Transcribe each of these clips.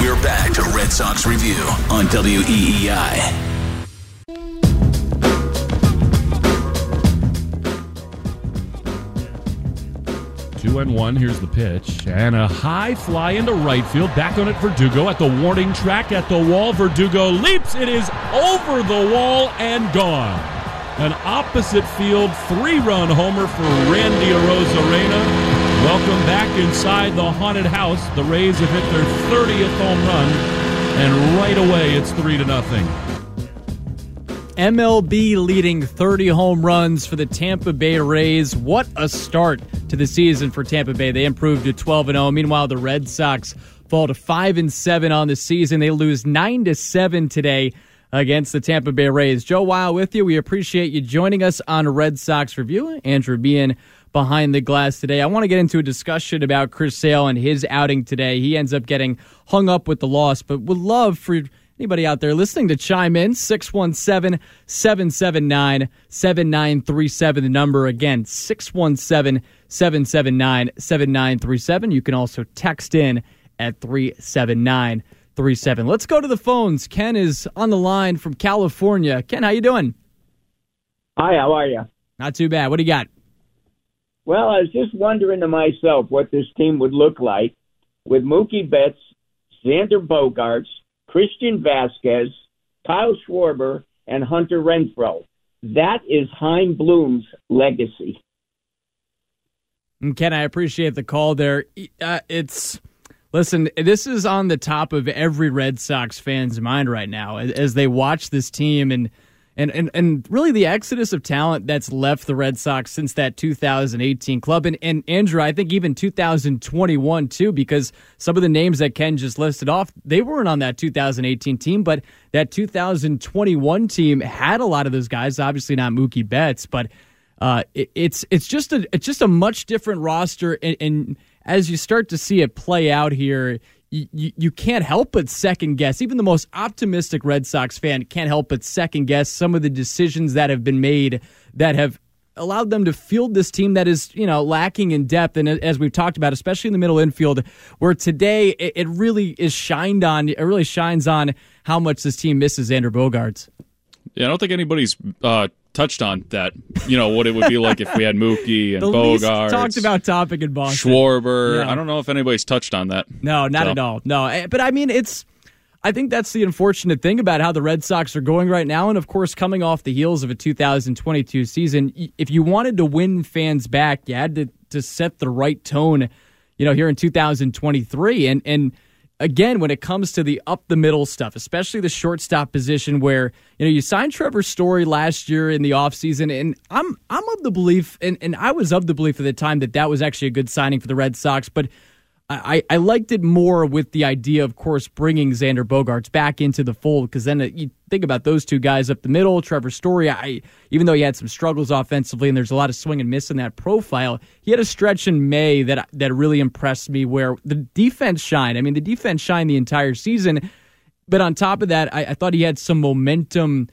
We're back to Red Sox Review on WEEI. Two and one. Here's the pitch. And a high fly into right field. Back on it, Verdugo at the warning track at the wall. Verdugo leaps. It is over the wall and gone. An opposite field three run homer for Randy Arozarena. Welcome back inside the haunted house. The Rays have hit their 30th home run, and right away it's 3 to nothing. MLB leading 30 home runs for the Tampa Bay Rays. What a start to the season for Tampa Bay. They improved to 12 and 0. Meanwhile, the Red Sox fall to 5 and 7 on the season. They lose 9 to 7 today against the Tampa Bay Rays. Joe Weil with you. We appreciate you joining us on Red Sox Review. Andrew Bean behind the glass today. I want to get into a discussion about Chris Sale and his outing today. He ends up getting hung up with the loss, but would love for anybody out there listening to chime in. 617 779 7937 the number again 617 779 7937 you can also text in at 37937 let's go to the phones. Ken is on the line from california. Ken how you doing? Hi how are you? Not too bad. What do you got well, I was just wondering to myself what this team would look like with Mookie Betts, Xander Bogaerts, Christian Vázquez, Kyle Schwarber, and Hunter Renfroe. That is Chaim Bloom's legacy. And Ken, I appreciate the call there. Uh, it's listen, this is on the top of every Red Sox fan's mind right now as they watch this team and and, and and really the exodus of talent that's left the Red Sox since that 2018 club. And and Andrew I think even 2021 too because some of the names that Ken just listed off they weren't on that 2018 team but that 2021 team had a lot of those guys obviously not Mookie Betts but uh, it, it's it's just a it's just a much different roster. And, and as you start to see it play out here you, you can't help but second guess. Even the most optimistic Red Sox fan can't help but second guess some of the decisions that have been made that have allowed them to field this team that is, you know, lacking in depth. And as we've talked about, especially in the middle infield, where today it, really is shined on, it really shines on how much this team misses Andrew Bogaerts. Yeah, I don't think anybody's uh, touched on that. You know what it would be like if we had Mookie and the Bogaerts. talked about topic in Boston. Schwarber. I don't know if anybody's touched on that. No, not so. at all. No, eh, but I mean it's. I think that's the unfortunate thing about how the Red Sox are going right now, and of course, coming off the heels of a 2022 season, if you wanted to win fans back, you had to to set the right tone. You know, here in 2023, and and again, when it comes to the up the middle stuff, especially the shortstop position where, you know, you signed Trevor Story last year in the offseason, and I'm I'm of the belief, and, and I was of the belief at the time that that was actually a good signing for the Red Sox, but I, I liked it more with the idea, of course, bringing Xander Bogaerts back into the fold because then it, you think about those two guys up the middle. Trevor Story, I even though he had some struggles offensively and there's a lot of swing and miss in that profile, he had a stretch in May that that really impressed me where the defense shined. I mean, the defense shined the entire season, but on top of that, I, I thought he had some momentum.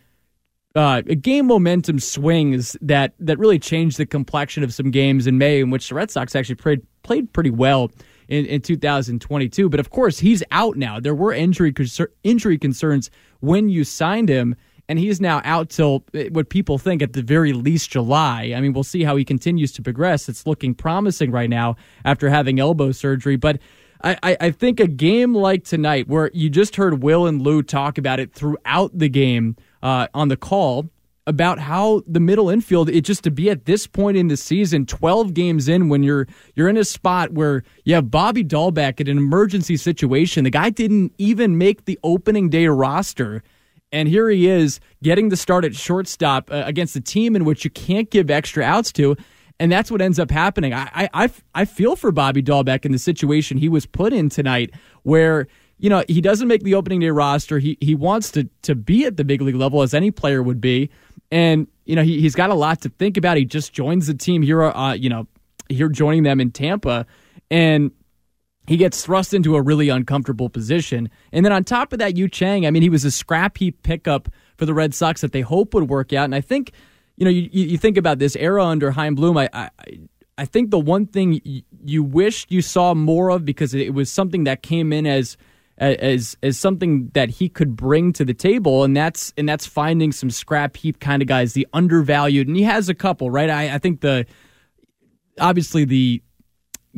Uh, game momentum swings that that really changed the complexion of some games in May in which the Red Sox actually played played pretty well in, in 2022. But of course, he's out now. There were injury injury concerns when you signed him, and he's now out till eh, what people think at the very least July. I mean, we'll see how he continues to progress. It's looking promising right now after having elbow surgery, but. I, I think a game like tonight, where you just heard Will and Lou talk about it throughout the game uh, on the call, about how the middle infield it just to be at this point in the season 12 games in when you're you're in a spot where you have Bobby Dalbec in an emergency situation. The guy didn't even make the opening day roster. And here he is getting the start at shortstop uh, against a team in which you can't give extra outs to. And that's what ends up happening. I, I I feel for Bobby Dalbec in the situation he was put in tonight where you know he doesn't make the opening day roster. He he wants to to be at the big league level as any player would be and, you know, he, he's got a lot to think about. He just joins the team here, uh, you know, here joining them in Tampa. And he gets thrust into a really uncomfortable position. And then on top of that, Yu Chang, I mean, he was a scrap heap pickup for the Red Sox that they hope would work out. And I think, you know, you, you think about this era under Chaim Bloom, I, I, I think the one thing you wished you saw more of because it was something that came in as – as as something that he could bring to the table, and that's and that's finding some scrap heap kind of guys, the undervalued, and he has a couple, right? I, I think the obviously the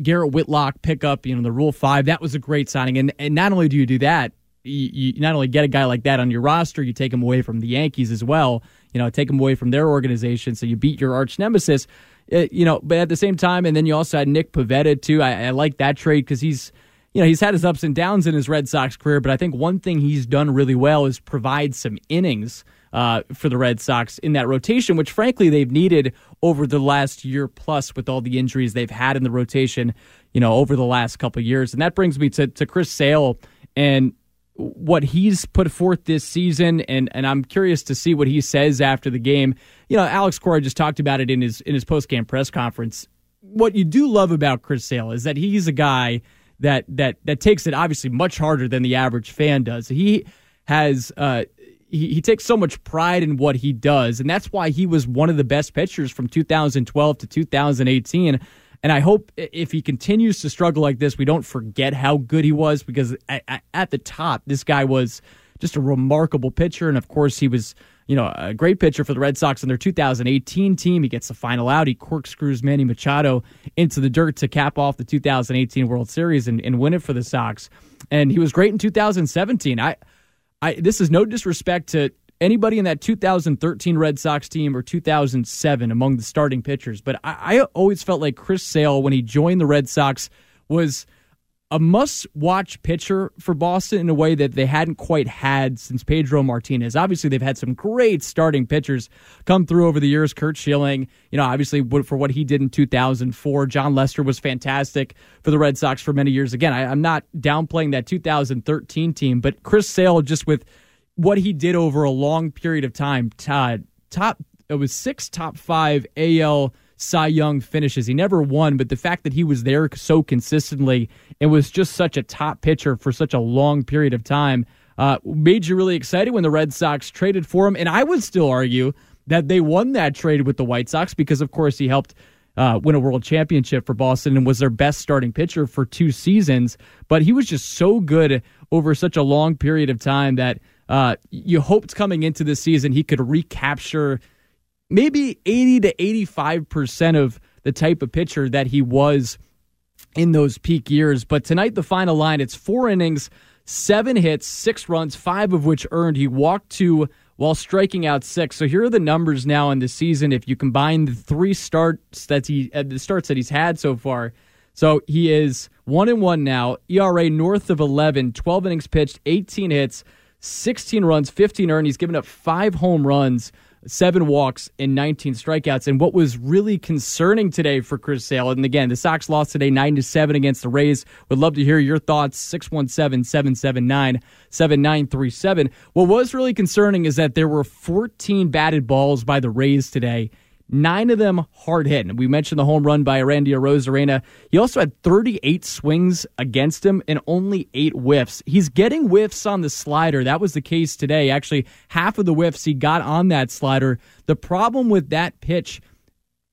Garrett Whitlock pickup, you know, the Rule Five, that was a great signing, and and not only do you do that, you, you not only get a guy like that on your roster, you take him away from the Yankees as well. You know, take him away from their organization, so you beat your arch nemesis. Uh, you know, but at the same time, and then you also had Nick Pivetta too. I, I like that trade because he's you know, he's had his ups and downs in his Red Sox career, but I think one thing he's done really well is provide some innings uh, for the Red Sox in that rotation, which frankly they've needed over the last year plus with all the injuries they've had in the rotation, you know, over the last couple years. And that brings me to, to Chris Sale and what he's put forth this season, and, and I'm curious to see what he says after the game. You know, Alex Cora just talked about it in his in his post game press conference. What you do love about Chris Sale is that he's a guy – that that that takes it obviously much harder than the average fan does. He has uh, he, he takes so much pride in what he does, and that's why he was one of the best pitchers from 2012 to 2018. And I hope if he continues to struggle like this, we don't forget how good he was because at, at the top, this guy was just a remarkable pitcher. And of course, he was you know, a great pitcher for the Red Sox in their 2018 team. He gets the final out. He corkscrews Manny Machado into the dirt to cap off the 2018 World Series and, and win it for the Sox. And he was great in 2017. I, I this is no disrespect to anybody in that 2013 Red Sox team or 2007 among the starting pitchers, but I, I always felt like Chris Sale when he joined the Red Sox was – a must watch pitcher for Boston in a way that they hadn't quite had since Pedro Martinez. Obviously, they've had some great starting pitchers come through over the years. Curt Schilling, you know, obviously for what he did in 2004. Jon Lester was fantastic for the Red Sox for many years. Again, I, am not downplaying that 2013 team, but Chris Sale, just with what he did over a long period of time, top, top it was six top five AL Cy Young finishes. He never won, but the fact that he was there so consistently and was just such a top pitcher for such a long period of time uh, made you really excited when the Red Sox traded for him. And I would still argue that they won that trade with the White Sox because, of course, he helped uh, win a world championship for Boston and was their best starting pitcher for two seasons. But he was just so good over such a long period of time that uh, you hoped coming into the season he could recapture maybe 80 to 85% of the type of pitcher that he was in those peak years. But tonight, the final line it's four innings, seven hits, six runs, five of which earned. He walked two while striking out six. So here are the numbers now in the season. If you combine the three starts that he uh, the starts that he's had so far. So he is one and one now. ERA north of 11, 12 innings pitched, 18 hits, 16 runs, 15 earned. He's given up five home runs seven walks and 19 strikeouts. And what was really concerning today for Chris Sale, and again, the Sox lost today 9 to 7 against the Rays. Would love to hear your thoughts 617 779 7937. What was really concerning is that there were 14 batted balls by the Rays today nine of them hard hit. We mentioned the home run by Randy Arozarena. He also had 38 swings against him and only eight whiffs. He's getting whiffs on the slider. That was the case today. Actually, half of the whiffs he got on that slider. The problem with that pitch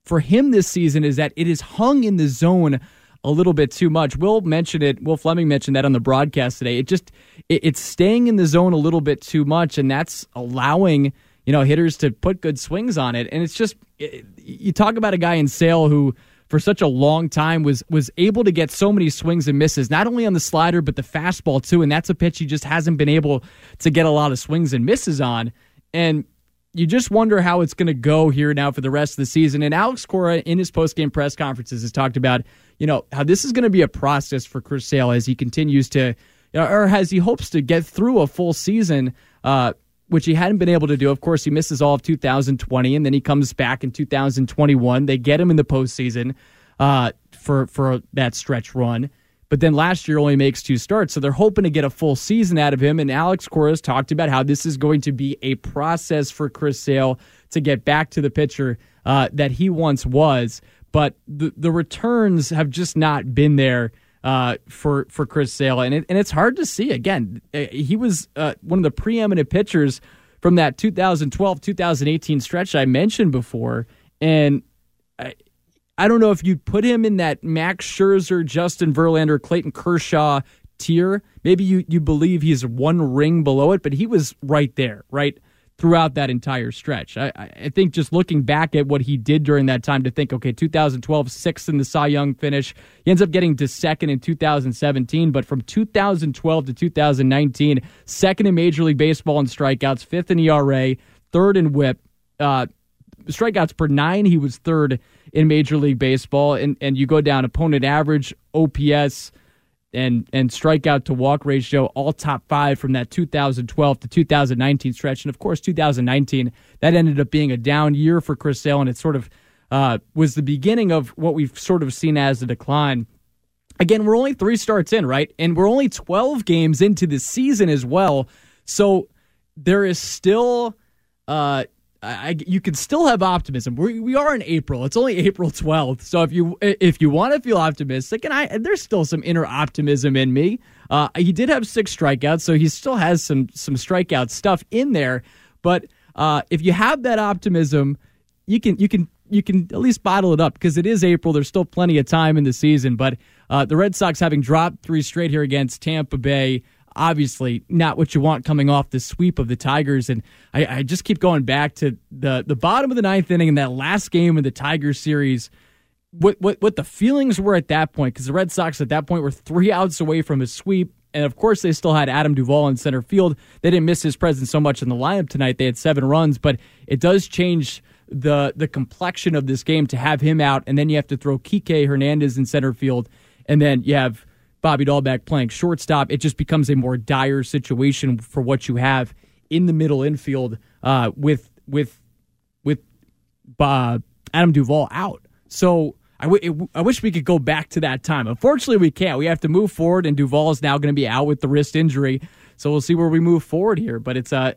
for him this season is that it is hung in the zone a little bit too much. Will mentioned it. Will Fleming mentioned that on the broadcast today. It just it, it's staying in the zone a little bit too much, and that's allowing you know hitters to put good swings on it. And it's just you talk about a guy in Sale who for such a long time was was able to get so many swings and misses, not only on the slider but the fastball too. And that's a pitch he just hasn't been able to get a lot of swings and misses on. And you just wonder how it's going to go here now for the rest of the season. And Alex Cora in his post game press conferences has talked about, you know, how this is going to be a process for Chris Sale as he continues to, or as he hopes to get through a full season. Uh, which he hadn't been able to do. Of course, he misses all of 2020, and then he comes back in 2021. They get him in the postseason uh, for for that stretch run, but then last year only makes two starts. So they're hoping to get a full season out of him. And Alex Cora's talked about how this is going to be a process for Chris Sale to get back to the pitcher uh, that he once was. But the the returns have just not been there uh, for for Chris Sale, and it, and it's hard to see. Again, uh, he was uh, one of the preeminent pitchers from that 2012 2018 stretch I mentioned before, and I, I don't know if you'd put him in that Max Scherzer, Justin Verlander, Clayton Kershaw tier. Maybe you you believe he's one ring below it, but he was right there, right throughout that entire stretch. I, I think just looking back at what he did during that time to think, okay, 2012, sixth in the Cy Young finish. He ends up getting to second in 2017, but from 2012 to 2019, second in Major League Baseball in strikeouts, fifth in ERA, third in whip. Uh, strikeouts per nine, he was third in Major League Baseball. And, and you go down opponent average, OPS, and and strikeout to walk ratio all top five from that 2012 to 2019 stretch. And of course 2019 that ended up being a down year for chris sale and it sort of uh, was the beginning of what we've sort of seen as a decline. Again we're only three starts in right? And we're only 12 games into the season as well. So there is still uh, I, you can still have optimism. We, we are in April. It's only April 12th. So if you if you want to feel optimistic, and I there's still some inner optimism in me. Uh, he did have six strikeouts, so he still has some some strikeout stuff in there. But uh, if you have that optimism, you can you can you can at least bottle it up because it is April. There's still plenty of time in the season. But uh, the Red Sox having dropped three straight here against Tampa Bay obviously not what you want coming off the sweep of the Tigers. And I, I, just keep going back to the the bottom of the ninth inning in that last game of the Tigers series. What what what the feelings were at that point? Because the Red Sox at that point were three outs away from a sweep. And of course, they still had Adam Duvall in center field. They didn't miss his presence so much in the lineup tonight. They had seven runs, but it does change the the complexion of this game to have him out, and then you have to throw Kike Hernandez in center field, and then you have Bobby Dalbec playing shortstop, it just becomes a more dire situation for what you have in the middle infield uh, with with with uh, Adam Duvall out. So I wish we could go back to that time. Unfortunately, we can't. We have to move forward, and Duvall is now going to be out with the wrist injury. So we'll see where we move forward here. But it's uh,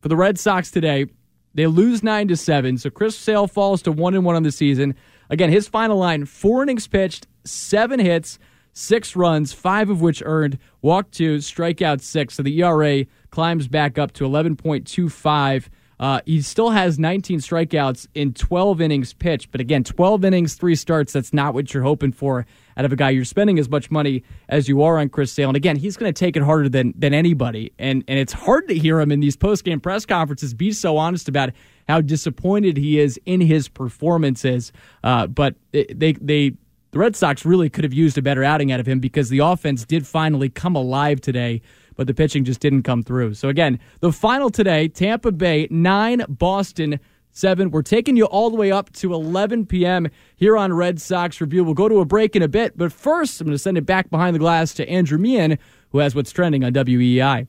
for the Red Sox today. They lose nine to seven. So Chris Sale falls to one and one on the season. Again, his final line: four innings pitched, seven hits six runs, five of which earned, walk two, strikeout six. So the ERA climbs back up to 11.25. Uh, he still has 19 strikeouts in 12 innings pitched, but again, 12 innings, three starts. That's not what you're hoping for out of a guy. You're spending as much money as you are on Chris Sale, and again, he's going to take it harder than than anybody. And and it's hard to hear him in these post game press conferences be so honest about how disappointed he is in his performances. Uh, but they they the Red Sox really could have used a better outing out of him because the offense did finally come alive today, but the pitching just didn't come through. So, again, the final today Tampa Bay 9, Boston 7. We're taking you all the way up to 11 p.m. here on Red Sox Review. We'll go to a break in a bit, but first, I'm going to send it back behind the glass to Andrew Meehan, who has what's trending on WEEI.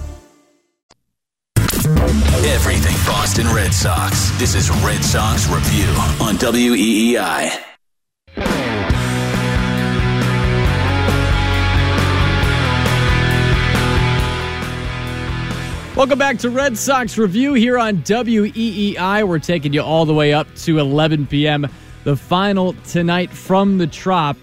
Everything Boston Red Sox. This is Red Sox Review on WEEI. Welcome back to Red Sox Review here on WEEI. We're taking you all the way up to 11 p.m. The final tonight from the Trop.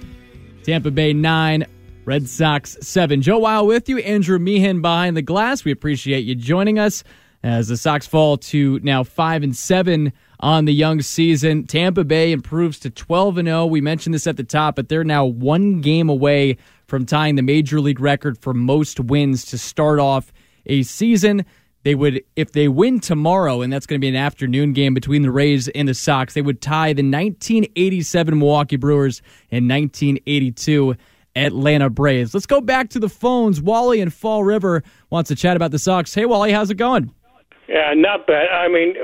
Tampa Bay 9, Red Sox 7. Joe Weil with you, Andrew Meehan behind the glass. We appreciate you joining us as the Sox fall to now 5 and 7 on the young season. Tampa Bay improves to 12 and 0. We mentioned this at the top, but they're now one game away from tying the major league record for most wins to start off a season. They would, if they win tomorrow, and that's going to be an afternoon game between the Rays and the Sox, they would tie the 1987 Milwaukee Brewers and 1982 Atlanta Braves. Let's go back to the phones. Wally in Fall River wants to chat about the Sox. Hey, Wally, how's it going? Yeah, not bad. I mean,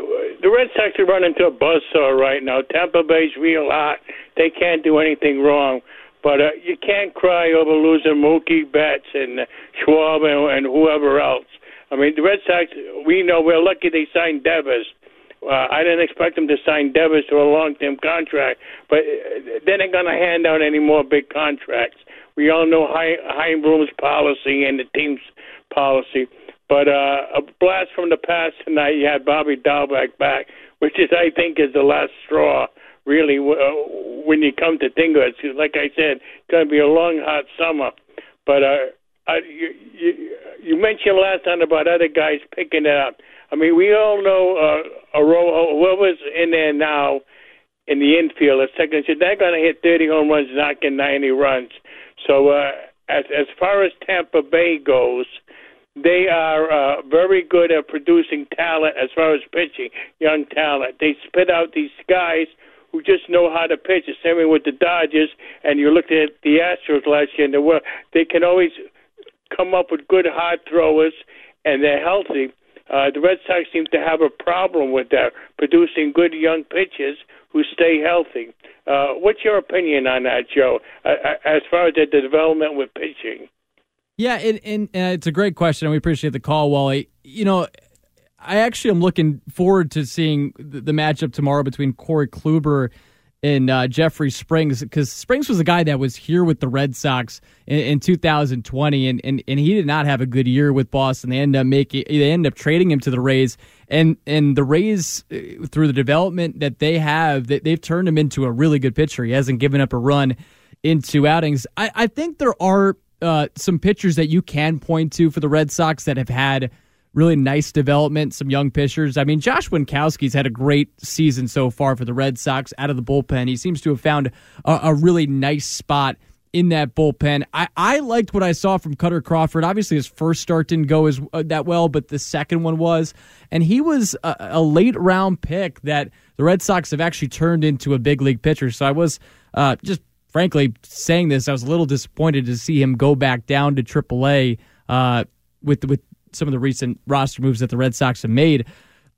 the Red Sox are running into a buzzsaw right now. Tampa Bay's real hot. They can't do anything wrong. But uh, you can't cry over losing Mookie Betts and Schwab and, and whoever else. I mean, the Red Sox, we know we're lucky they signed Devers. Uh, I didn't expect them to sign Devers to a long-term contract, but uh, they're not going to hand out any more big contracts. We all know Bloom's policy and the team's policy. But uh, a blast from the past tonight. You had Bobby Dalbec back, which is, I think, is the last straw. Really, uh, when you come to think of it, like I said, it's going to be a long, hot summer. But uh, I, you, you, you mentioned last time about other guys picking it up. I mean, we all know uh, Arojo, whoever's in there now in the infield, a second, they're going to hit 30 home runs, knocking 90 runs. So uh, as as far as Tampa Bay goes, they are uh, very good at producing talent as far as pitching, young talent. They spit out these guys who just know how to pitch. The same with the Dodgers, and you looked at the Astros last year, and they were they can always come up with good hard throwers, and they're healthy. Uh, the Red Sox seem to have a problem with that, producing good young pitchers who stay healthy. Uh, what's your opinion on that, Joe, uh, as far as the development with pitching? Yeah, and, and uh, it's a great question, and we appreciate the call, Wally. You know, I actually am looking forward to seeing the, the matchup tomorrow between Corey Kluber and uh, Jeffrey Springs because Springs was a guy that was here with the Red Sox in, in 2020, and, and and he did not have a good year with Boston. They end up making they end up trading him to the Rays, and and the Rays uh, through the development that they have, that they've turned him into a really good pitcher. He hasn't given up a run in two outings. I, I think there are uh, some pitchers that you can point to for the Red Sox that have had really nice development, some young pitchers. I mean, Josh Winckowski's had a great season so far for the Red Sox out of the bullpen. He seems to have found a, a really nice spot in that bullpen. I, I liked what I saw from Kutter Crawford. Obviously, his first start didn't go as uh, that well, but the second one was, and he was a, a, late round pick that the Red Sox have actually turned into a big league pitcher. So I was uh, just frankly saying this, I was a little disappointed to see him go back down to AAA uh, with with some of the recent roster moves that the Red Sox have made.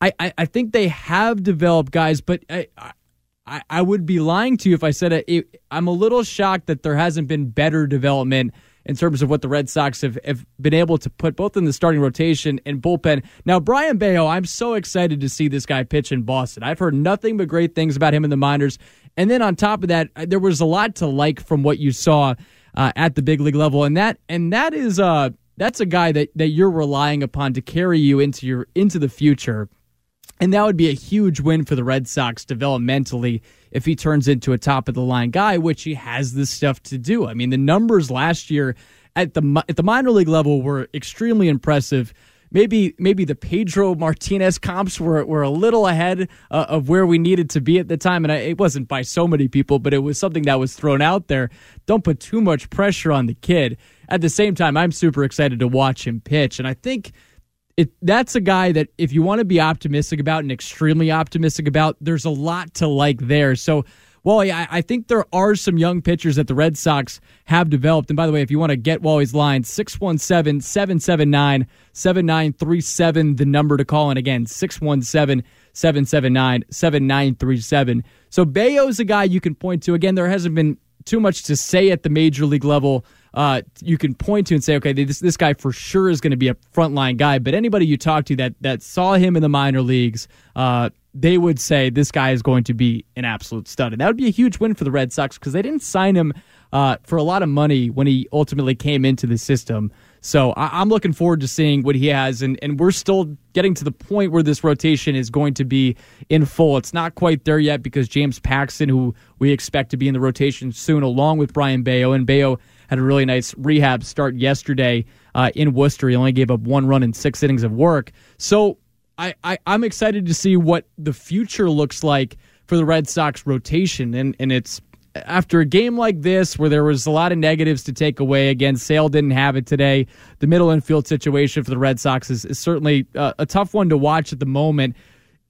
I, I, I think they have developed guys, but I, I, I would be lying to you if I said it, it, I'm a little shocked that there hasn't been better development in terms of what the Red Sox have, have been able to put both in the starting rotation and bullpen. Now, Brayan Bello, I'm so excited to see this guy pitch in Boston. I've heard nothing but great things about him in the minors. And then on top of that, there was a lot to like from what you saw uh, at the big league level, and that and that is uh that's a guy that, that you're relying upon to carry you into your into the future. And that would be a huge win for the Red Sox developmentally if he turns into a top of the line guy, which he has this stuff to do. I mean, the numbers last year at the at the minor league level were extremely impressive. Maybe maybe the Pedro Martinez comps were were a little ahead uh, of where we needed to be at the time, and I, it wasn't by so many people, but it was something that was thrown out there. Don't put too much pressure on the kid at the same time, I'm super excited to watch him pitch. And I think it that's a guy that if you want to be optimistic about and extremely optimistic about, there's a lot to like there. So, Wally, I, I think there are some young pitchers that the Red Sox have developed. And by the way, if you want to get Wally's line, 617 779 7937, the number to call. And again, 617 779 7937. So, Bello's a guy you can point to. Again, there hasn't been too much to say at the major league level. Uh, you can point to and say, okay, this this guy for sure is going to be a frontline guy. But anybody you talk to that that saw him in the minor leagues, uh, they would say this guy is going to be an absolute stud. And that would be a huge win for the Red Sox because they didn't sign him uh, for a lot of money when he ultimately came into the system. So I- am looking forward to seeing what he has, and, and we're still getting to the point where this rotation is going to be in full. It's not quite there yet because James Paxton, who we expect to be in the rotation soon, along with Brayan Bello, and Bello had a really nice rehab start yesterday uh, in Worcester. He only gave up one run in six innings of work. So I, I, I'm excited to see what the future looks like for the Red Sox rotation, and and it's after a game like this, where there was a lot of negatives to take away, again, Sale didn't have it today. The middle infield situation for the Red Sox is, is certainly uh, a tough one to watch at the moment.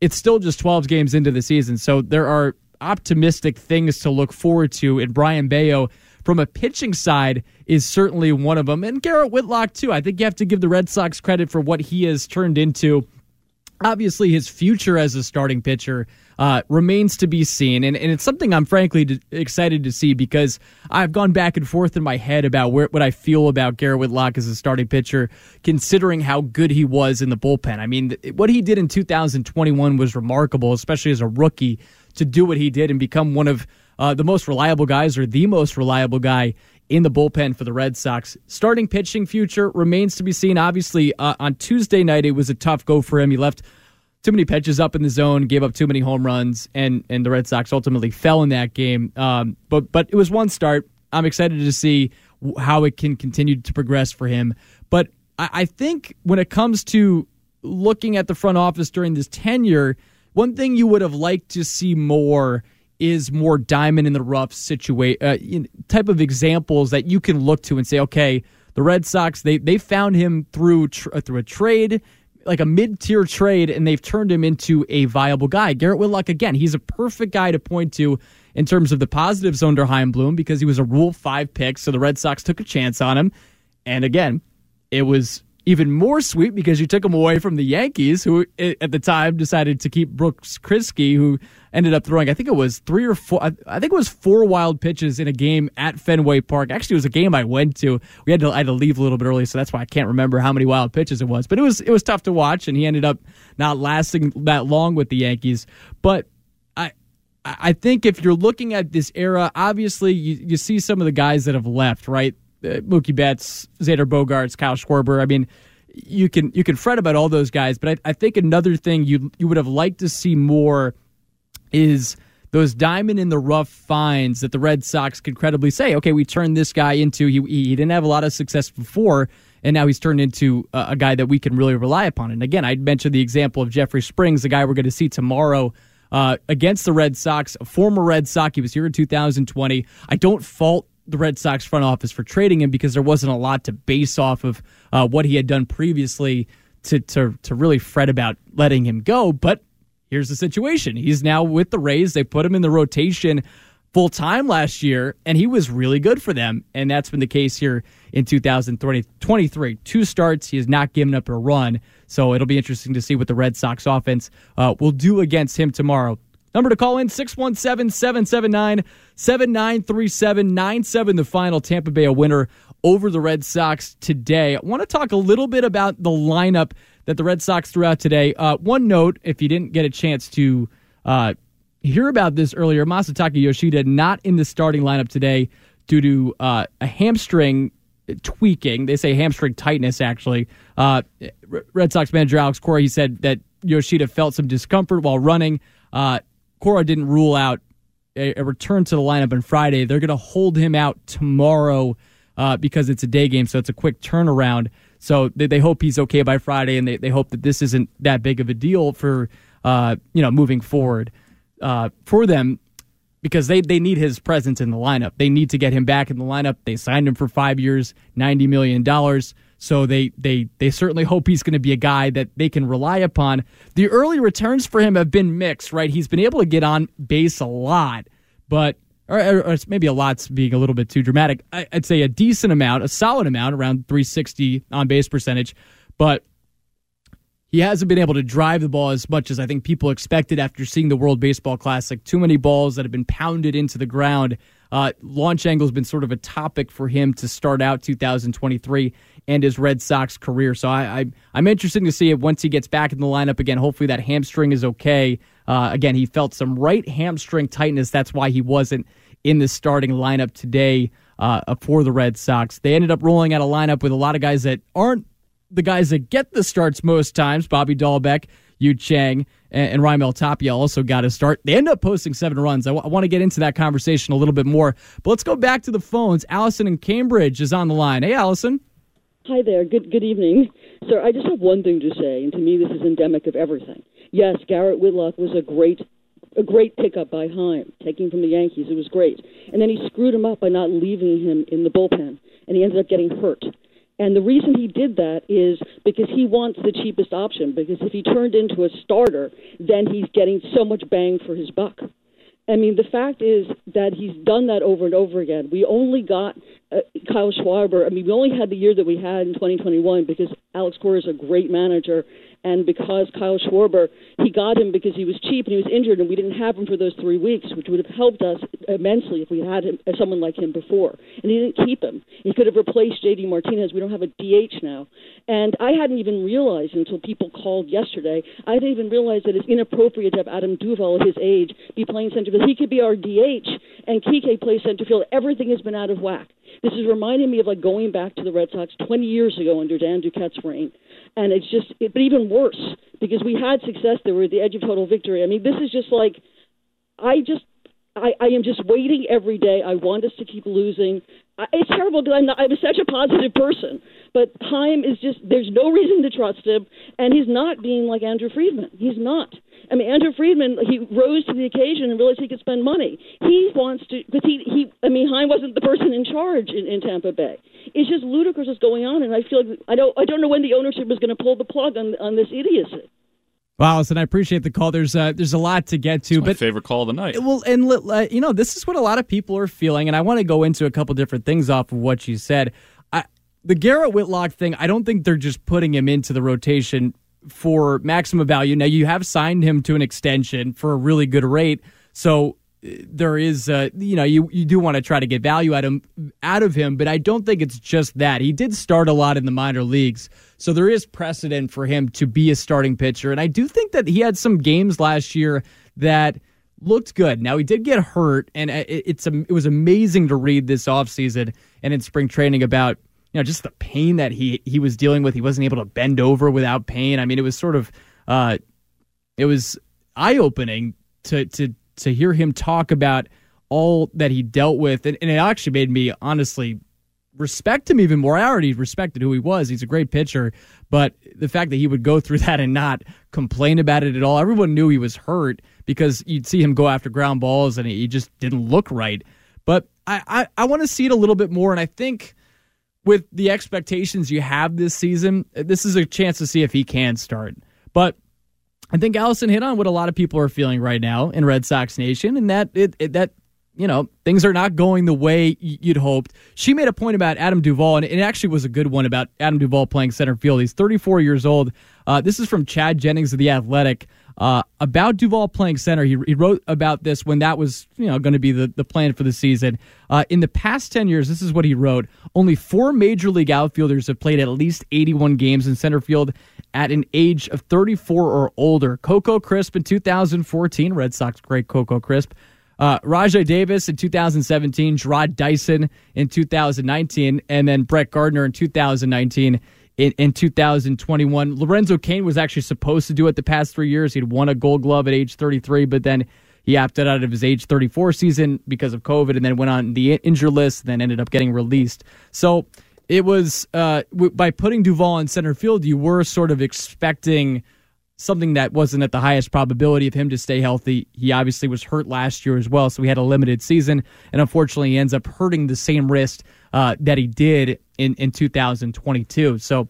It's still just 12 games into the season, so there are optimistic things to look forward to. And Brayan Bello, from a pitching side, is certainly one of them. And Garrett Whitlock, too. I think you have to give the Red Sox credit for what he has turned into. Obviously, his future as a starting pitcher uh, remains to be seen. And, and it's something I'm frankly excited to see because I've gone back and forth in my head about where, what I feel about Garrett Whitlock as a starting pitcher, considering how good he was in the bullpen. I mean, what he did in 2021 was remarkable, especially as a rookie, to do what he did and become one of uh, the most reliable guys or the most reliable guy in the bullpen for the Red Sox. Starting pitching future remains to be seen. Obviously, uh, on Tuesday night, it was a tough go for him. He left too many pitches up in the zone, gave up too many home runs, and and the Red Sox ultimately fell in that game. Um, but but it was one start. I'm excited to see how it can continue to progress for him. But I, I think when it comes to looking at the front office during this tenure, one thing you would have liked to see more is more diamond in the rough situation uh, type of examples that you can look to and say, okay, the Red Sox they they found him through tr- through a trade like a mid tier trade, and they've turned him into a viable guy. Garrett Whitlock, again, he's a perfect guy to point to in terms of the positives under Chaim Bloom because he was a Rule 5 pick, so the Red Sox took a chance on him. And again, it was even more sweet because you took him away from the Yankees, who eh, at the time decided to keep Brooks Kriske, who ended up throwing, I think it was three or four, I think it was four wild pitches in a game at Fenway Park. Actually, it was a game I went to. We had to, I had to leave a little bit early, so that's why I can't remember how many wild pitches it was. But it was, it was tough to watch, and he ended up not lasting that long with the Yankees. But I, I think if you're looking at this era, obviously you, you see some of the guys that have left, right? Uh, Mookie Betts, Xander Bogaerts, Kyle Schwarber. I mean, you can you can fret about all those guys, but I, I think another thing you you would have liked to see more is those diamond in the rough finds that the Red Sox could credibly say, okay, we turned this guy into he, he didn't have a lot of success before, and now he's turned into a, a guy that we can really rely upon. And again, I mentioned the example of Jeffrey Springs, the guy we're going to see tomorrow. Uh, against the Red Sox, a former Red Sox. He was here in 2020. I don't fault the Red Sox front office for trading him because there wasn't a lot to base off of uh, what he had done previously to, to to really fret about letting him go. But here's the situation: he's now with the Rays. They put him in the rotation full time last year, and he was really good for them. And that's been the case here in 2023. Two starts, he has not given up a run. So it'll be interesting to see what the Red Sox offense uh, will do against him tomorrow. Number to call in 617 779 7937 97. The final Tampa Bay a winner over the Red Sox today. I want to talk a little bit about the lineup that the Red Sox threw out today. Uh, one note if you didn't get a chance to uh, hear about this earlier, Masataka Yoshida not in the starting lineup today due to uh, a hamstring tweaking. They say hamstring tightness, actually. Uh, Red Sox manager Alex Cora, he said that Yoshida felt some discomfort while running. Uh, Cora didn't rule out a, a, return to the lineup on Friday. They're going to hold him out tomorrow uh, because it's a day game, so it's a quick turnaround. So they, they, hope he's okay by Friday, and they, they hope that this isn't that big of a deal for uh, you know moving forward uh, for them because they, they need his presence in the lineup. They need to get him back in the lineup. They signed him for five years, ninety million dollars. So they they they certainly hope he's going to be a guy that they can rely upon. The early returns for him have been mixed, right? He's been able to get on base a lot, but or, or maybe a lot's being a little bit too dramatic. I, I'd say a decent amount, a solid amount, around 360 on base percentage, but he hasn't been able to drive the ball as much as I think people expected after seeing the World Baseball Classic. Too many balls that have been pounded into the ground uh, launch angle has been sort of a topic for him to start out 2023 and his Red Sox career. So I, I I'm interested to see if once he gets back in the lineup again. Hopefully that hamstring is okay. Uh, again, he felt some right hamstring tightness. That's why he wasn't in the starting lineup today uh, for the Red Sox. They ended up rolling out a lineup with a lot of guys that aren't the guys that get the starts most times. Bobby Dalbec, Yu Chang, and, and Raimel Tapia also got a start. They end up posting seven runs. I, w- I want to get into that conversation a little bit more, but let's go back to the phones. Allison in Cambridge is on the line. Hey, Allison. Hi there. Good good evening, sir. I just have one thing to say, and to me, this is endemic of everything. Yes, Garrett Whitlock was a great a great pickup by Chaim, taking from the Yankees. It was great, and then he screwed him up by not leaving him in the bullpen, and he ended up getting hurt. And the reason he did that is because he wants the cheapest option. Because if he turned into a starter, then he's getting so much bang for his buck. I mean, the fact is that he's done that over and over again. We only got uh, Kyle Schwarber. I mean, we only had the year that we had in 2021 because Alex Cora is a great manager and because Kyle Schwarber, he got him because he was cheap and he was injured, and we didn't have him for those three weeks, which would have helped us immensely if we had him, uh, someone like him before. And he didn't keep him. He could have replaced J.D. Martinez. We don't have a DH now. And I hadn't even realized until people called yesterday. I didn't even realize that it's inappropriate to have Adam Duvall at his age be playing center field. He could be our DH, and Kike plays center field. Everything has been out of whack. This is reminding me of like going back to the Red Sox 20 years ago under Dan Duquette's reign and it's just it, but even worse because we had success there we're at the edge of total victory. I mean this is just like i just i i am just waiting every day. I want us to keep losing. I, it's terrible because i'm not i'm such a positive person but Chaim is just there's no reason to trust him and he's not being like andrew friedman he's not I mean, Andrew Friedman, he rose to the occasion and realized he could spend money. He wants to, because he, he, I mean, Chaim wasn't the person in charge in, in Tampa Bay it's just ludicrous what's going on, and I feel like I don't I don't know when the ownership is going to pull the plug on on this idiocy. Well, Allison, I appreciate the call. There's uh, there's a lot to get to, it's but favorite call of the night. Well, and uh, you know, this is what a lot of people are feeling, and I want to go into a couple different things off of what you said. The Garrett Whitlock thing, I don't think they're just putting him into the rotation for maximum value. Now, you have signed him to an extension for a really good rate, so there is, uh, you know, you, you do want to try to get value out of, him, out of him, but I don't think it's just that. He did start a lot in the minor leagues, so there is precedent for him to be a starting pitcher. And I do think that he had some games last year that looked good. Now, he did get hurt, and it's it was amazing to read this offseason and in spring training about, you know, just the pain that he, he was dealing with. He wasn't able to bend over without pain. I mean, it was sort of, uh, it was eye opening to, to, to hear him talk about all that he dealt with, and, and, it actually made me honestly respect him even more. I already respected who he was. He's a great pitcher, but the fact that he would go through that and not complain about it at all, everyone knew he was hurt because you'd see him go after ground balls and he just didn't look right. But I, I, I want to see it a little bit more, and I think with the expectations you have this season, this is a chance to see if he can start. But I think Allison hit on what a lot of people are feeling right now in Red Sox Nation, and that it, it, that you know things are not going the way you'd hoped. She made a point about Adam Duvall, and it actually was a good one about Adam Duvall playing center field. He's 34 years old. Uh, this is from Chad Jennings of the Athletic. Uh, about Duvall playing center, he, he wrote about this when that was you know going to be the, the plan for the season. Uh, in the past 10 years, this is what he wrote only four major league outfielders have played at least 81 games in center field at an age of 34 or older. Coco Crisp in 2014, Red Sox great Coco Crisp. Uh, Rajai Davis in 2017, Jarrod Dyson in 2019, and then Brett Gardner in 2019 in, in 2021. Lorenzo Cain was actually supposed to do it the past three years. He'd won a gold glove at age 33, but then he opted out of his age 34 season because of COVID and then went on the injured list and then ended up getting released. So it was uh, w- by putting Duvall in center field, you were sort of expecting something that wasn't at the highest probability of him to stay healthy. He obviously was hurt last year as well, so he had a limited season, and unfortunately, he ends up hurting the same wrist uh, that he did in, in 2022. So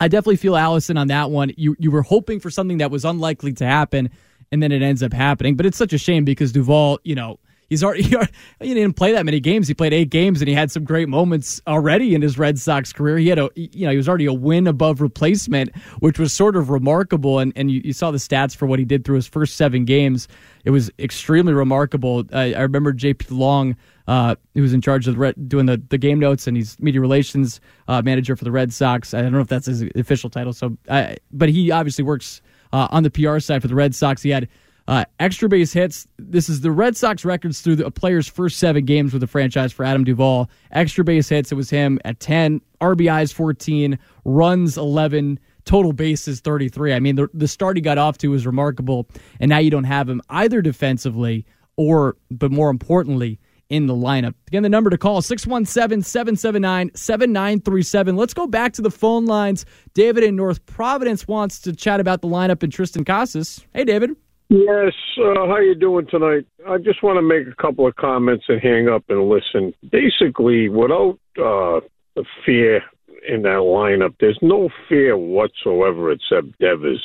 I definitely feel Allison on that one. You you were hoping for something that was unlikely to happen, and then it ends up happening. But it's such a shame because Duvall, you know, He's already he didn't play that many games. He played eight games and he had some great moments already in his Red Sox career. He had a you know he was already a win above replacement, which was sort of remarkable. And and you, you saw the stats for what he did through his first seven games. It was extremely remarkable. I, I remember J.P. Long. Uh, who was in charge of the, doing the, the game notes, and he's media relations uh, manager for the Red Sox. I don't know if that's his official title, so I, but he obviously works uh, on the PR side for the Red Sox. He had uh, extra base hits. This is the Red Sox records through the, a player's first seven games with the franchise for Adam Duvall. Extra base hits, it was him at 10, RBIs 14, runs 11, total bases 33. I mean, the, the start he got off to was remarkable, and now you don't have him either defensively or, but more importantly, in the lineup. Again, the number to call 617 779 7937. Let's go back to the phone lines. David in North Providence wants to chat about the lineup and Triston Casas. Hey, David. Yes, uh, how you doing tonight? I just want to make a couple of comments and hang up and listen. Basically, without uh, the fear in that lineup, there's no fear whatsoever except Devers.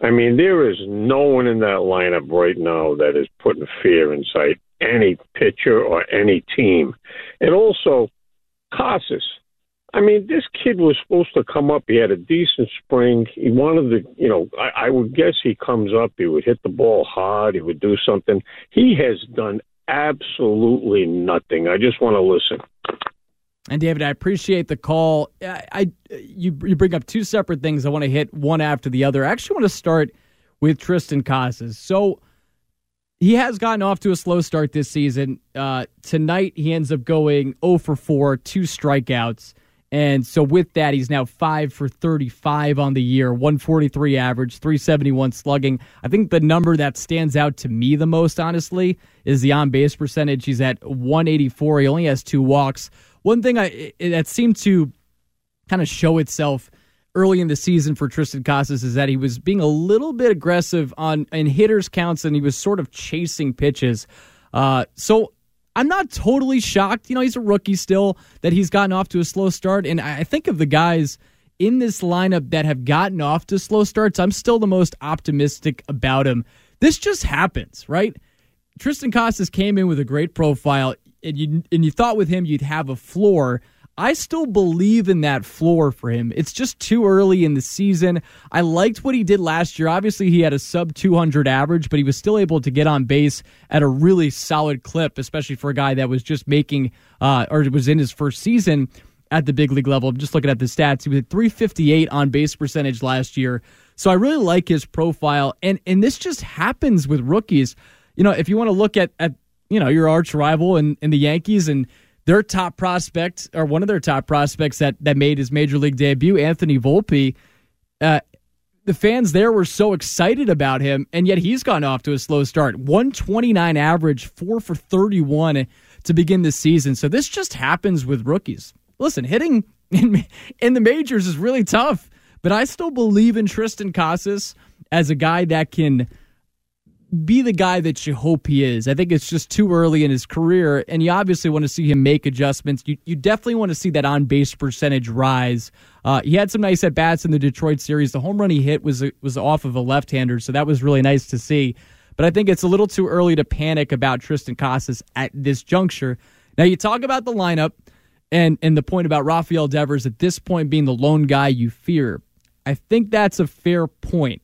I mean, there is no one in that lineup right now that is putting fear inside any pitcher or any team. And also, Casas. I mean, this kid was supposed to come up. He had a decent spring. He wanted to, you know, I, I would guess he comes up. He would hit the ball hard. He would do something. He has done absolutely nothing. I just want to listen. And David, I appreciate the call. I, I you you bring up two separate things. I want to hit one after the other. I actually want to start with Triston Casas. So he has gotten off to a slow start this season. Uh, tonight he ends up going 0 for 4, two strikeouts. And so with that, he's now 5 for 35 on the year, 143 average, 371 slugging. I think the number that stands out to me the most, honestly, is the on base percentage. He's at 184. He only has two walks. One thing I that seemed to kind of show itself early in the season for Triston Casas is that he was being a little bit aggressive on in hitters counts and he was sort of chasing pitches. Uh, so I'm not totally shocked. You know, he's a rookie still that he's gotten off to a slow start. And I think of the guys in this lineup that have gotten off to slow starts, I'm still the most optimistic about him. This just happens, right? Triston Casas came in with a great profile, and you and you thought with him you'd have a floor. I still believe in that floor for him. It's just too early in the season. I liked what he did last year. Obviously, he had a sub 200 average, but he was still able to get on base at a really solid clip, especially for a guy that was just making uh, or was in his first season at the big league level. I'm just looking at the stats. He was at 358 on base percentage last year. So I really like his profile. And and this just happens with rookies. You know, if you want to look at at you know your arch rival and, and the Yankees and their top prospect, or one of their top prospects that, that made his major league debut, Anthony Volpe, uh, the fans there were so excited about him, and yet he's gone off to a slow start. 129 average, 4 for 31 to begin the season. So this just happens with rookies. Listen, hitting in, in the majors is really tough, but I still believe in Triston Casas as a guy that can – be the guy that you hope he is. I think it's just too early in his career, and you obviously want to see him make adjustments. You, you definitely want to see that on base percentage rise. Uh, he had some nice at bats in the Detroit series. The home run he hit was was off of a left hander, so that was really nice to see. But I think it's a little too early to panic about Triston Casas at this juncture. Now you talk about the lineup and and the point about Rafael Devers at this point being the lone guy you fear. I think that's a fair point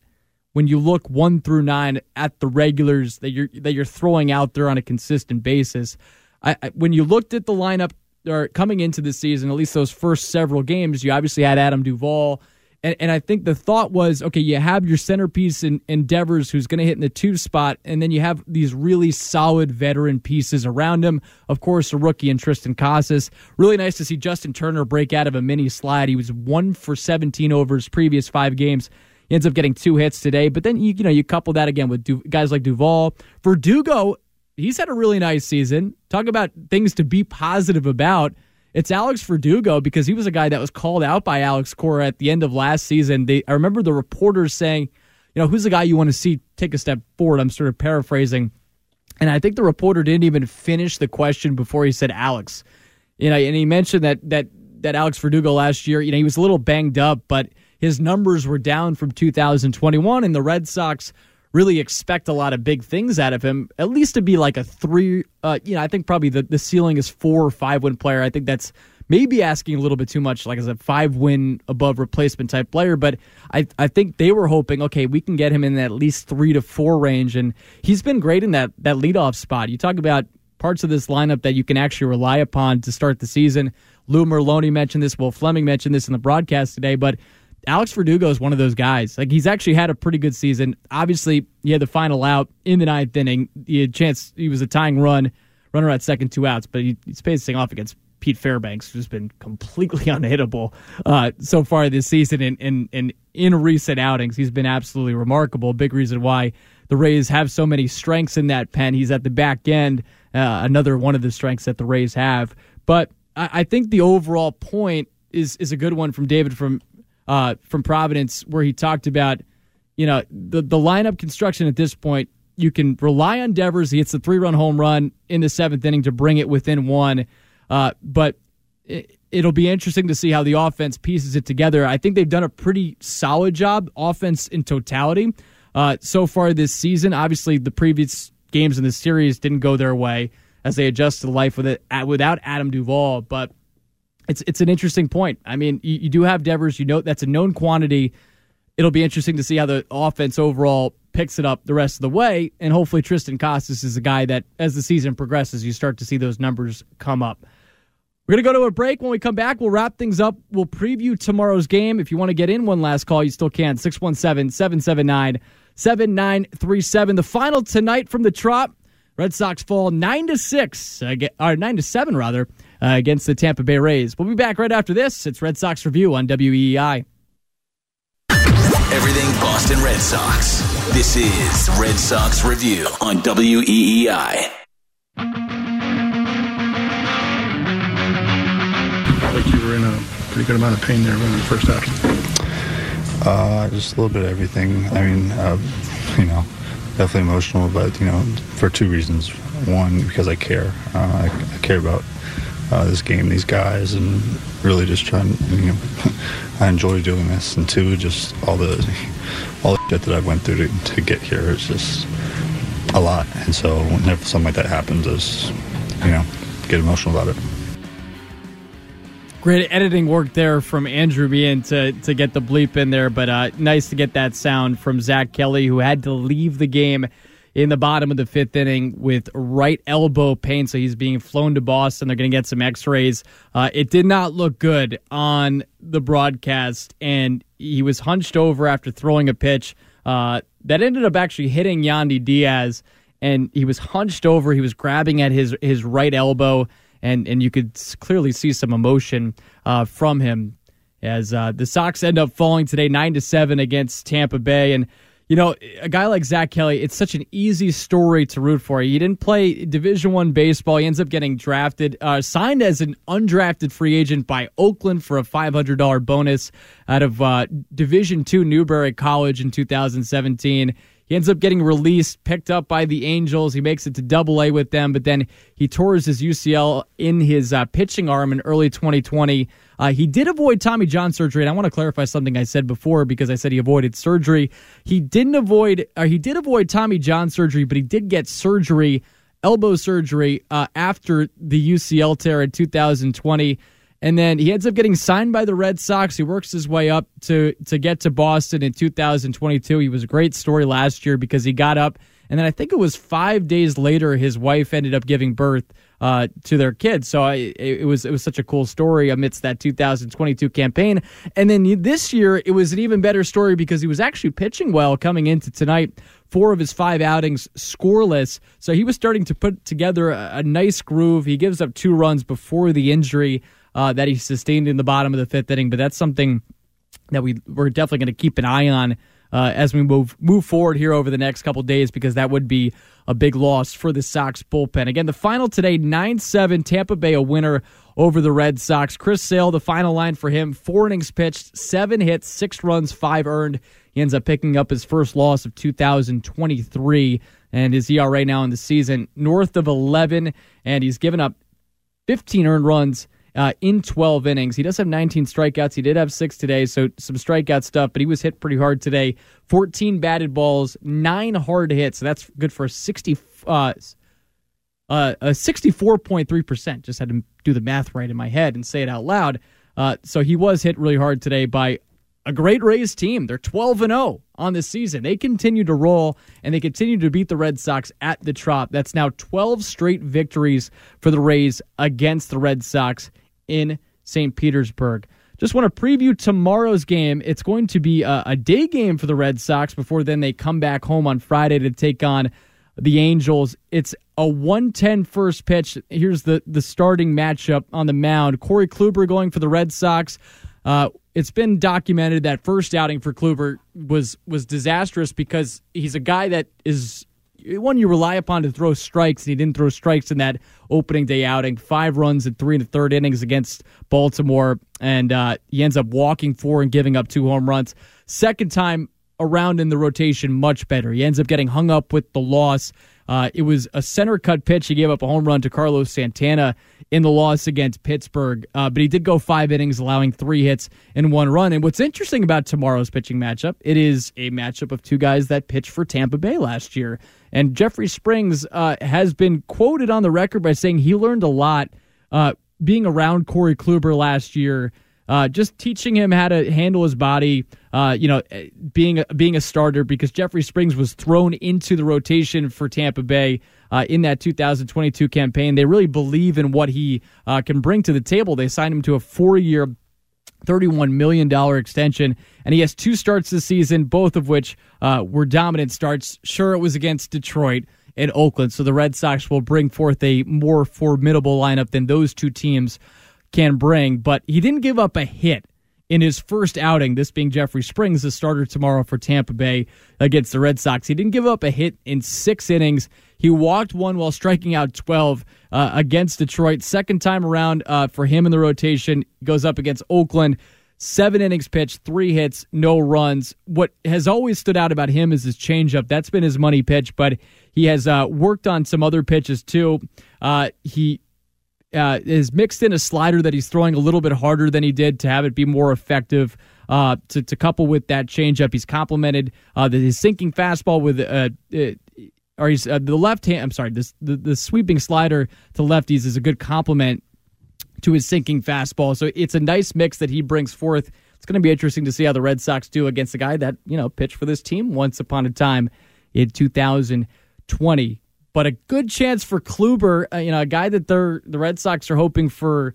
when you look one through nine at the regulars that you're that you're throwing out there on a consistent basis. I, I, when you looked at the lineup or coming into the season, at least those first several games, you obviously had Adam Duvall. And, and I think the thought was, okay, you have your centerpiece in, Devers who's going to hit in the two spot, and then you have these really solid veteran pieces around him. Of course, a rookie in Triston Casas. Really nice to see Justin Turner break out of a mini slide. He was one for 17 over his previous five games. He ends up getting two hits today. But then you, you know you couple that again with du- guys like Duvall. Verdugo, he's had a really nice season. Talk about things to be positive about. It's Alex Verdugo because he was a guy that was called out by Alex Cora at the end of last season. They, I remember the reporters saying, you know, who's the guy you want to see take a step forward? I'm sort of paraphrasing. And I think the reporter didn't even finish the question before he said Alex. You know, and he mentioned that that that Alex Verdugo last year, you know, he was a little banged up, but his numbers were down from 2021, and the Red Sox really expect a lot of big things out of him. At least to be like a three. Uh, you know, I think probably the the ceiling is four or five win player. I think that's maybe asking a little bit too much, like as a five win above replacement type player. But I I think they were hoping, okay, we can get him in at least three to four range, and he's been great in that that leadoff spot. You talk about parts of this lineup that you can actually rely upon to start the season. Lou Merloni mentioned this. Will Fleming mentioned this in the broadcast today, but. Alex Verdugo is one of those guys. Like he's actually had a pretty good season. Obviously, he had the final out in the ninth inning. He had a chance. He was a tying run, runner at second, two outs, but he, he's facing off against Pete Fairbanks, who's been completely unhittable uh, so far this season. And in recent outings, he's been absolutely remarkable. Big reason why the Rays have so many strengths in that pen. He's at the back end, uh, another one of the strengths that the Rays have. But I, I think the overall point is is a good one from David from uh, from Providence, where he talked about, you know, the the lineup construction at this point. You can rely on Devers. He hits the three run home run in the seventh inning to bring it within one. Uh, but it, it'll be interesting to see how the offense pieces it together. I think they've done a pretty solid job, offense in totality, uh, so far this season. Obviously, the previous games in the series didn't go their way as they adjust to life with it without Adam Duvall. But it's it's an interesting point. I mean, you, you do have Devers. You know that's a known quantity. It'll be interesting to see how the offense overall picks it up the rest of the way, and hopefully Triston Casas is a guy that, as the season progresses, you start to see those numbers come up. We're going to go to a break. When we come back, we'll wrap things up. We'll preview tomorrow's game. If you want to get in one last call, you still can. 617 779 7937. The final tonight from the Trop. Red Sox fall 9 to 6, uh, or 9 to 7 rather, uh, against the Tampa Bay Rays. We'll be back right after this. It's Red Sox Review on WEEI. Everything Boston Red Sox. This is Red Sox Review on WEEI. like you were in a pretty good amount of pain there in the first half. Uh, just a little bit of everything. I mean, uh, you know, definitely emotional, but you know, for two reasons. One, because I care. Uh, I, I, care about uh, this game, these guys, and really just trying. You know, I enjoy doing this. And two, just all the all the shit that I went through to, to get here is just a lot. And so, whenever something like that happens, is you know, get emotional about it. Great editing work there from Andrew Bean to, to get the bleep in there, but uh, nice to get that sound from Zack Kelly, who had to leave the game in the bottom of the fifth inning with right elbow pain. So he's being flown to Boston. They're going to get some x rays. Uh, it did not look good on the broadcast, and he was hunched over after throwing a pitch uh, that ended up actually hitting Yandy Diaz. And he was hunched over. He was grabbing at his, his right elbow and and you could clearly see some emotion uh, from him as uh, the Sox end up falling today nine to seven against Tampa Bay and. You know, a guy like Zack Kelly, it's such an easy story to root for. He didn't play Division One baseball. He ends up getting drafted, uh, signed as an undrafted free agent by Oakland for a five hundred dollar bonus out of uh, Division Two Newberry College in 2017. He ends up getting released, picked up by the Angels. He makes it to Double A with them, but then he tours his UCL in his uh, pitching arm in early 2020. Uh, he did avoid Tommy John surgery, and I want to clarify something I said before because I said he avoided surgery. He didn't avoid, or he did avoid Tommy John surgery, but he did get surgery, elbow surgery, uh, after the UCL tear in 2020. And then he ends up getting signed by the Red Sox. He works his way up to to get to Boston in 2022. He was a great story last year because he got up, and then I think it was five days later his wife ended up giving birth uh, to their kids. So I, it was it was such a cool story amidst that 2022 campaign. And then this year it was an even better story because he was actually pitching well coming into tonight. Four of his five outings scoreless, so he was starting to put together a, a nice groove. He gives up two runs before the injury uh, that he sustained in the bottom of the fifth inning. But that's something that we we're definitely going to keep an eye on uh, as we move move forward here over the next couple days because that would be a big loss for the Sox bullpen. Again, the final today nine seven Tampa Bay a winner over the Red Sox. Chris Sale, the final line for him: four innings pitched, seven hits, six runs, five earned. He ends up picking up his first loss of 2023, and his ERA now in the season north of 11, and he's given up 15 earned runs uh, in 12 innings. He does have 19 strikeouts. He did have six today, so some strikeout stuff, but he was hit pretty hard today. 14 batted balls, nine hard hits. So that's good for a 60. Uh, uh, a 64.3%. Just had to do the math right in my head and say it out loud. Uh, so he was hit really hard today by a great Rays team. They're 12 and 0 on this season. They continue to roll and they continue to beat the Red Sox at the Trop. That's now 12 straight victories for the Rays against the Red Sox in St. Petersburg. Just want to preview tomorrow's game. It's going to be a, a day game for the Red Sox before then they come back home on Friday to take on the Angels. It's a 110 first pitch. Here's the, the starting matchup on the mound. Corey Kluber going for the Red Sox. Uh, it's been documented that first outing for Kluber was was disastrous because he's a guy that is one you rely upon to throw strikes, and he didn't throw strikes in that opening day outing. Five runs in three and a third innings against Baltimore, and uh, he ends up walking four and giving up two home runs. Second time around in the rotation, much better. He ends up getting hung up with the loss. Uh, it was a center cut pitch. He gave up a home run to Carlos Santana in the loss against Pittsburgh, uh, but he did go five innings, allowing three hits and one run. And what's interesting about tomorrow's pitching matchup, it is a matchup of two guys that pitched for Tampa Bay last year. And Jeffrey Springs uh, has been quoted on the record by saying he learned a lot uh, being around Corey Kluber last year uh, just teaching him how to handle his body. Uh, you know, being a, being a starter because Jeffrey Springs was thrown into the rotation for Tampa Bay uh, in that 2022 campaign. They really believe in what he uh, can bring to the table. They signed him to a four-year. $31 million extension, and he has two starts this season, both of which uh, were dominant starts. Sure, it was against Detroit and Oakland, so the Red Sox will bring forth a more formidable lineup than those two teams can bring, but he didn't give up a hit in his first outing, this being Jeffrey Springs, the starter tomorrow for Tampa Bay against the Red Sox. He didn't give up a hit in six innings. He walked one while striking out 12 uh, against Detroit. Second time around uh, for him in the rotation, goes up against Oakland. Seven innings pitched, three hits, no runs. What has always stood out about him is his changeup. That's been his money pitch, but he has uh, worked on some other pitches too. Uh, he uh, is mixed in a slider that he's throwing a little bit harder than he did to have it be more effective. Uh, to, to couple with that changeup, he's complemented uh, the, his sinking fastball with uh, uh or he's uh, the left hand. I'm sorry, this the, the sweeping slider to lefties is a good complement to his sinking fastball. So it's a nice mix that he brings forth. It's going to be interesting to see how the Red Sox do against a guy that you know pitched for this team once upon a time in 2020 but a good chance for Kluber, uh, you know, a guy that they're the Red Sox are hoping for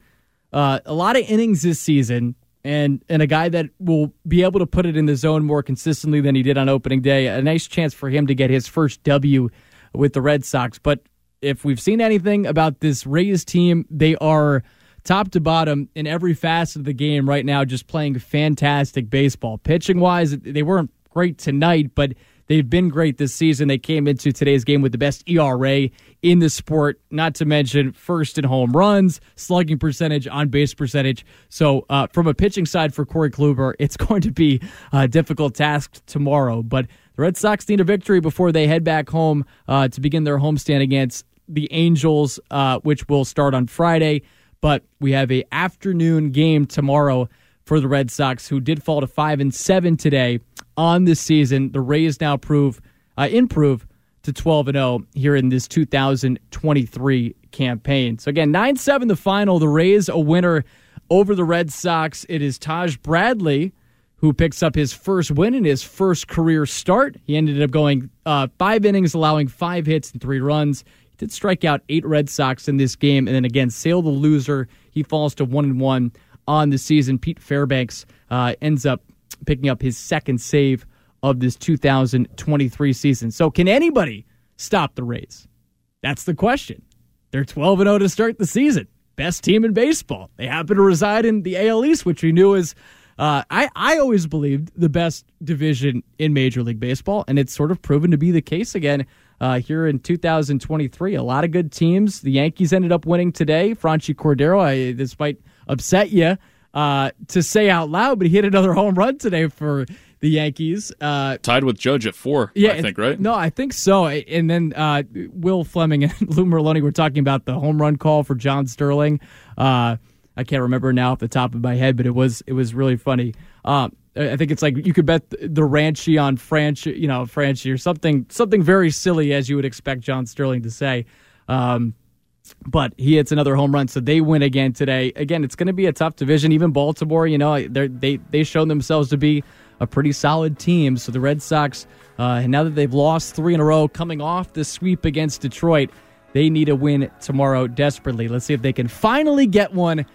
uh, a lot of innings this season, and and a guy that will be able to put it in the zone more consistently than he did on opening day. A nice chance for him to get his first W with the Red Sox. But if we've seen anything about this Rays team, they are top to bottom in every facet of the game right now, just playing fantastic baseball. Pitching wise, they weren't great tonight, but They've been great this season. They came into today's game with the best ERA in the sport, not to mention first in home runs, slugging percentage, on base percentage. So, uh, from a pitching side for Corey Kluber, it's going to be a difficult task tomorrow. But the Red Sox need a victory before they head back home uh, to begin their homestand against the Angels, uh, which will start on Friday. But we have a afternoon game tomorrow for the Red Sox, who did fall to five and seven today on this season. The Rays now prove uh, improve to 12 and 0 here in this 2023 campaign. So again, 9-7 the final. The Rays a winner over the Red Sox. It is Taj Bradley who picks up his first win in his first career start. He ended up going uh, five innings, allowing five hits and three runs. He did strike out eight Red Sox in this game, and then again, Sale the loser. He falls to one and one on the season. Pete Fairbanks uh, ends up picking up his second save of this 2023 season. So, can anybody stop the Rays? That's the question. They're 12 0 to start the season. Best team in baseball. They happen to reside in the AL East, which we knew is, uh, I, I always believed, the best division in Major League Baseball. And it's sort of proven to be the case again uh, here in 2023. A lot of good teams. The Yankees ended up winning today. Franchy Cordero, I, this might upset you uh, to say out loud, but he hit another home run today for the Yankees. Uh, Tied with Judge at four, yeah, I think, right? No, I think so. And then uh, Will Fleming and Lou Merloni were talking about the home run call for John Sterling. Uh, I can't remember now off the top of my head, but it was it was really funny. Um, I think it's like you could bet the Ranchi on Franchy, you know, Franchy or something something very silly as you would expect John Sterling to say. Um, but he hits another home run, so they win again today. Again, it's going to be a tough division. Even Baltimore, you know, they they shown themselves to be a pretty solid team. So the Red Sox, uh, now that they've lost three in a row, coming off the sweep against Detroit, they need a win tomorrow desperately. Let's see if they can finally get one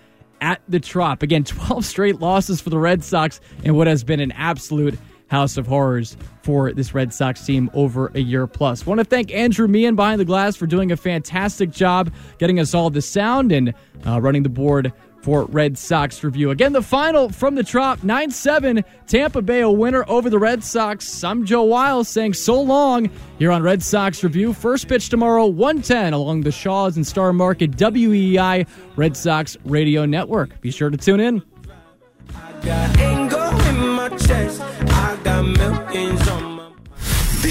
at the Trop. Again, 12 straight losses for the Red Sox in what has been an absolute house of horrors for this Red Sox team over a year plus. Want to thank Andrew Meehan behind the glass for doing a fantastic job getting us all the sound and uh, running the board for Red Sox review. Again, the final from the Trop 9 7. Tampa Bay a winner over the Red Sox. I'm Joe Weil saying so long here on Red Sox review. First pitch tomorrow, 110 along the Shaws and Star Market WEEI Red Sox Radio Network. Be sure to tune in millions on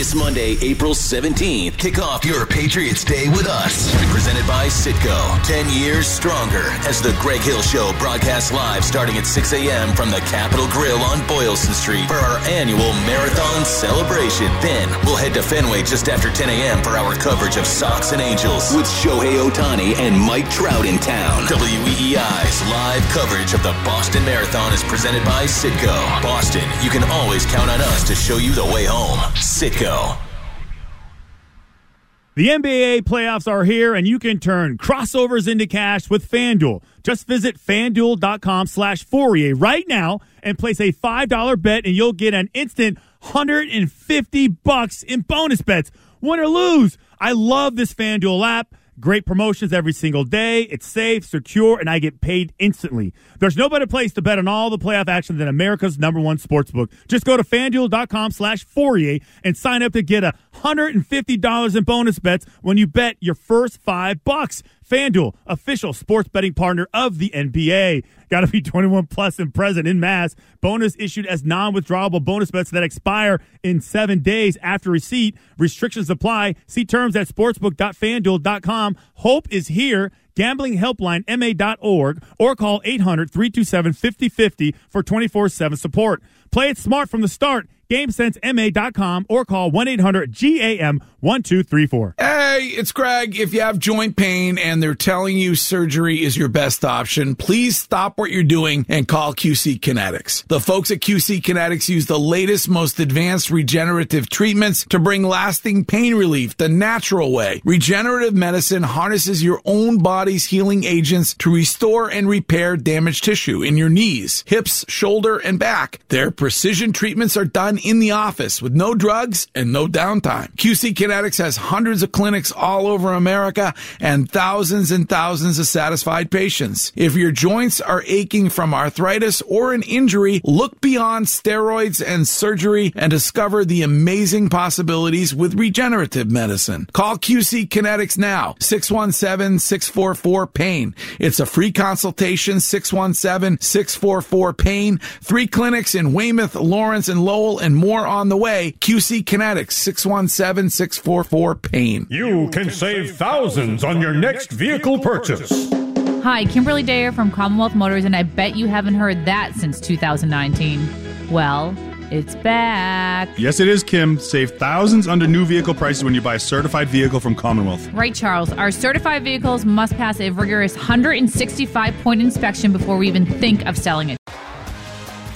this Monday, April 17th, kick off your Patriots Day with us. Presented by Citgo. 10 years stronger as the Greg Hill Show broadcasts live starting at 6 a.m. from the Capital Grille on Boylston Street for our annual marathon celebration. Then we'll head to Fenway just after 10 a.m. for our coverage of Sox and Angels with Shohei Ohtani and Mike Trout in town. WEEI's live coverage of the Boston Marathon is presented by Citgo. Boston, you can always count on us to show you the way home. Citgo. The NBA playoffs are here, and you can turn crossovers into cash with FanDuel. Just visit fanduel.com slash Fauria right now and place a $5 bet, and you'll get an instant 150 bucks in bonus bets. Win or lose. I love this FanDuel app. Great promotions every single day. It's safe, secure, and I get paid instantly. There's no better place to bet on all the playoff action than America's number one sportsbook. Just go to fanduel.com slash Fauria and sign up to get a $150 in bonus bets when you bet your first five bucks. FanDuel, official sports betting partner of the NBA. Got to be 21 plus and present in Mass. Bonus issued as non-withdrawable bonus bets that expire in seven days after receipt. Restrictions apply. See terms at sportsbook.fanduel.com. Hope is here. Gambling helpline ma.org or call 800-327-5050 for 24-7 support. Play it smart from the start. GameSenseMA.com or call 1 800 GAM 1234. Hey, it's Greg. If you have joint pain and they're telling you surgery is your best option, please stop what you're doing and call QC Kinetics. The folks at QC Kinetics use the latest, most advanced regenerative treatments to bring lasting pain relief the natural way. Regenerative medicine harnesses your own body's healing agents to restore and repair damaged tissue in your knees, hips, shoulder, and back. Their precision treatments are done in the office with no drugs and no downtime. QC Kinetics has hundreds of clinics all over America and thousands and thousands of satisfied patients. If your joints are aching from arthritis or an injury, look beyond steroids and surgery and discover the amazing possibilities with regenerative medicine. Call QC Kinetics now, 617-644-PAIN. It's a free consultation, 617-644-PAIN. Three clinics in Weymouth, Lawrence, and Lowell, and more on the way. QC Kinetics, 617-644-PAIN. You can save thousands on your next vehicle purchase. Hi, Kimberly Dayer from Commonwealth Motors, and I bet you haven't heard that since 2019. Well, it's back. Yes, it is, Kim. Save thousands under new vehicle prices when you buy a certified vehicle from Commonwealth. Right, Charles. Our certified vehicles must pass a rigorous 165 point inspection before we even think of selling it.